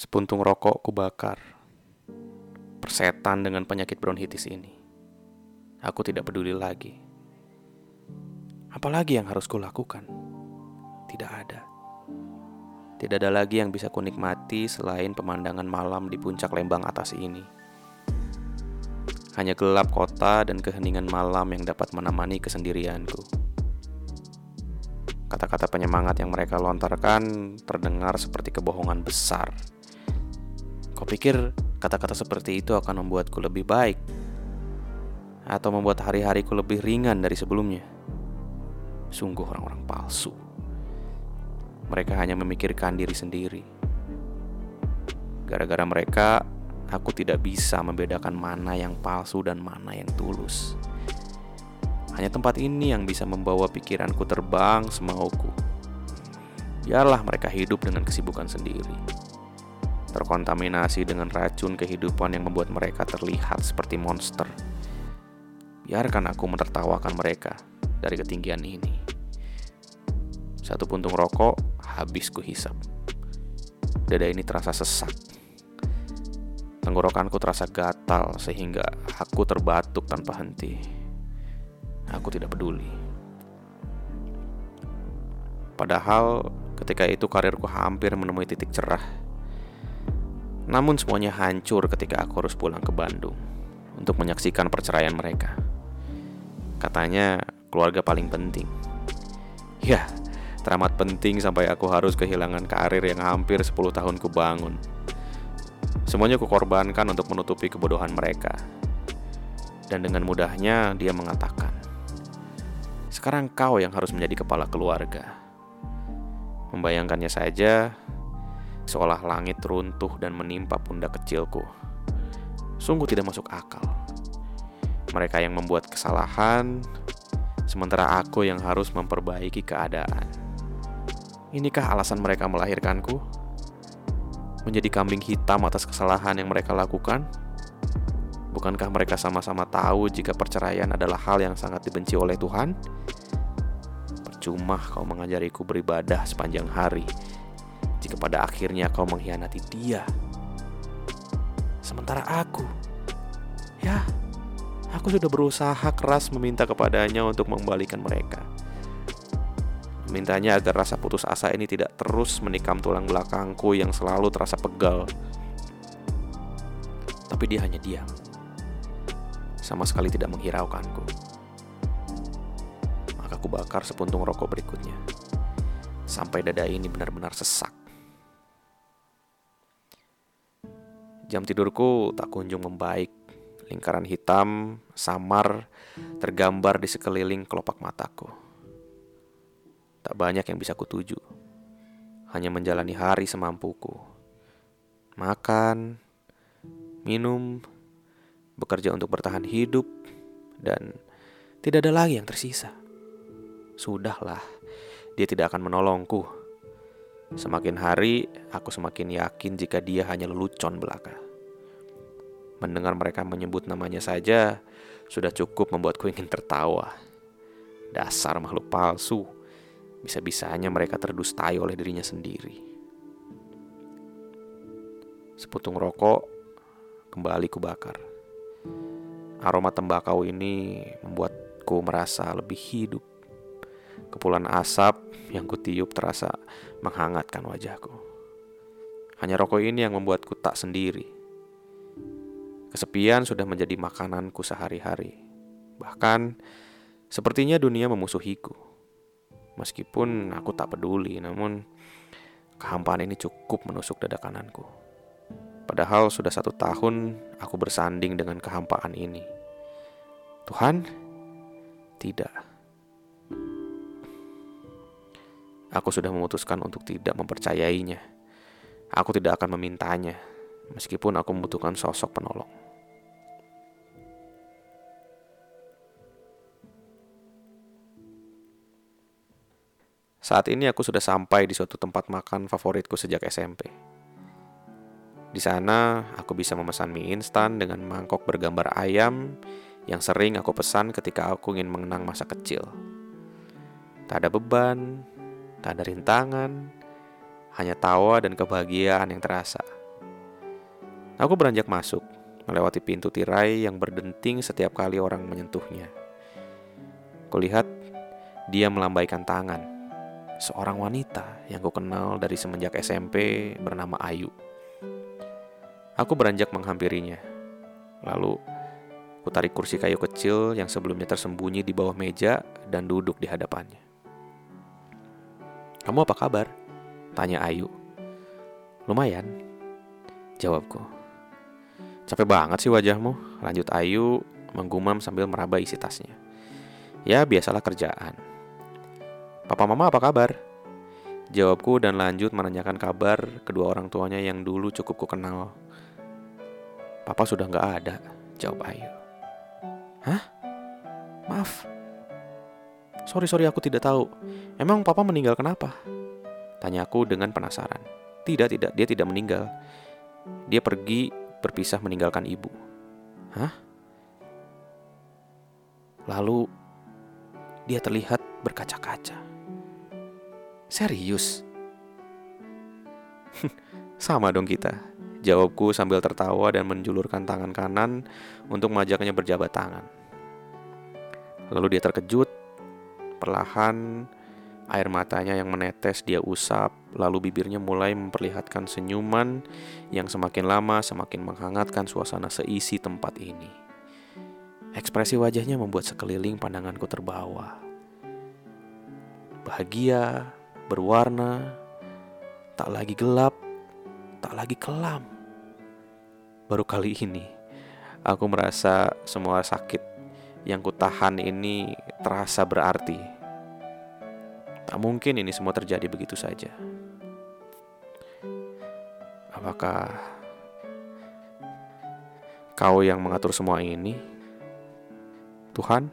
Sepuntung rokok ku bakar. Persetan dengan penyakit bronkitis ini. Aku tidak peduli lagi. Apalagi yang harus kulakukan? Tidak ada. Tidak ada lagi yang bisa kunikmati selain pemandangan malam di puncak lembang atas ini. Hanya gelap kota dan keheningan malam yang dapat menemani kesendirianku. Kata-kata penyemangat yang mereka lontarkan terdengar seperti kebohongan besar. Kau pikir kata-kata seperti itu akan membuatku lebih baik? Atau membuat hari-hariku lebih ringan dari sebelumnya? Sungguh orang-orang palsu. Mereka hanya memikirkan diri sendiri. Gara-gara mereka, aku tidak bisa membedakan mana yang palsu dan mana yang tulus. Hanya tempat ini yang bisa membawa pikiranku terbang semauku. Biarlah mereka hidup dengan kesibukan sendiri. Terkontaminasi dengan racun kehidupan yang membuat mereka terlihat seperti monster. Biarkan aku menertawakan mereka dari ketinggian ini. Satu puntung rokok habis kuhisap. Dada ini terasa sesak. Tenggorokanku terasa gatal sehingga aku terbatuk tanpa henti. Aku tidak peduli. Padahal ketika itu karirku hampir menemui titik cerah. Namun semuanya hancur ketika aku harus pulang ke Bandung untuk menyaksikan perceraian mereka. Katanya keluarga paling penting. Ya, teramat penting sampai aku harus kehilangan karir yang hampir 10 tahun ku bangun. Semuanya kukorbankan untuk menutupi kebodohan mereka. Dan dengan mudahnya dia mengatakan, sekarang kau yang harus menjadi kepala keluarga. Membayangkannya saja, seolah langit runtuh dan menimpa pundak kecilku. Sungguh tidak masuk akal. Mereka yang membuat kesalahan, sementara aku yang harus memperbaiki keadaan. Inikah alasan mereka melahirkanku? Menjadi kambing hitam atas kesalahan yang mereka lakukan? Bukankah mereka sama-sama tahu jika perceraian adalah hal yang sangat dibenci oleh Tuhan? Percuma kau mengajariku beribadah sepanjang hari jika pada akhirnya kau mengkhianati dia. Sementara aku, ya, aku sudah berusaha keras meminta kepadanya untuk mengembalikan mereka. Mintanya agar rasa putus asa ini tidak terus menikam tulang belakangku yang selalu terasa pegal. Tapi dia hanya diam. Sama sekali tidak menghiraukanku. Maka aku bakar sepuntung rokok berikutnya. Sampai dada ini benar-benar sesak. Jam tidurku tak kunjung membaik. Lingkaran hitam, samar, tergambar di sekeliling kelopak mataku. Tak banyak yang bisa kutuju. Hanya menjalani hari semampuku. Makan, minum, bekerja untuk bertahan hidup, dan tidak ada lagi yang tersisa. Sudahlah, dia tidak akan menolongku. Semakin hari, aku semakin yakin jika dia hanya lelucon belaka. Mendengar mereka menyebut namanya saja sudah cukup membuatku ingin tertawa. Dasar makhluk palsu bisa-bisanya mereka terdustai oleh dirinya sendiri. Seputung rokok kembali kubakar. Aroma tembakau ini membuatku merasa lebih hidup. Kepulan asap yang kutiup terasa menghangatkan wajahku. Hanya rokok ini yang membuatku tak sendiri. Kesepian sudah menjadi makananku sehari-hari. Bahkan, sepertinya dunia memusuhiku. Meskipun aku tak peduli, namun kehampaan ini cukup menusuk dada kananku. Padahal sudah satu tahun aku bersanding dengan kehampaan ini. Tuhan, tidak. Aku sudah memutuskan untuk tidak mempercayainya. Aku tidak akan memintanya, meskipun aku membutuhkan sosok penolong. Saat ini aku sudah sampai di suatu tempat makan favoritku sejak SMP. Di sana, aku bisa memesan mie instan dengan mangkok bergambar ayam yang sering aku pesan ketika aku ingin mengenang masa kecil. Tak ada beban, tak ada rintangan, hanya tawa dan kebahagiaan yang terasa. Aku beranjak masuk, melewati pintu tirai yang berdenting setiap kali orang menyentuhnya. Kulihat dia melambaikan tangan, seorang wanita yang kukenal dari semenjak SMP bernama Ayu. Aku beranjak menghampirinya, lalu kutarik kursi kayu kecil yang sebelumnya tersembunyi di bawah meja dan duduk di hadapannya. Kamu apa kabar? Tanya Ayu. Lumayan, jawabku. Capek banget sih wajahmu, lanjut Ayu menggumam sambil meraba isi tasnya. Ya, biasalah kerjaan. Papa mama apa kabar? Jawabku dan lanjut menanyakan kabar kedua orang tuanya yang dulu cukup ku kenal. Papa sudah nggak ada, jawab Ayu. Hah? Maaf. Sorry, sorry aku tidak tahu. Emang papa meninggal kenapa? Tanyaku dengan penasaran. Tidak, tidak, dia tidak meninggal. Dia pergi berpisah meninggalkan ibu. Hah? Lalu dia terlihat berkaca-kaca. Serius? Sama dong kita. Jawabku sambil tertawa dan menjulurkan tangan kanan untuk mengajaknya berjabat tangan. Lalu dia terkejut, perlahan Air matanya yang menetes dia usap, lalu bibirnya mulai memperlihatkan senyuman yang semakin lama semakin menghangatkan suasana seisi tempat ini. Ekspresi wajahnya membuat sekeliling pandanganku terbawa. Bahagia, berwarna, tak lagi gelap, tak lagi kelam. Baru kali ini aku merasa semua sakit yang kutahan ini terasa berarti. Tak mungkin ini semua terjadi begitu saja. Apakah kau yang mengatur semua ini? Tuhan?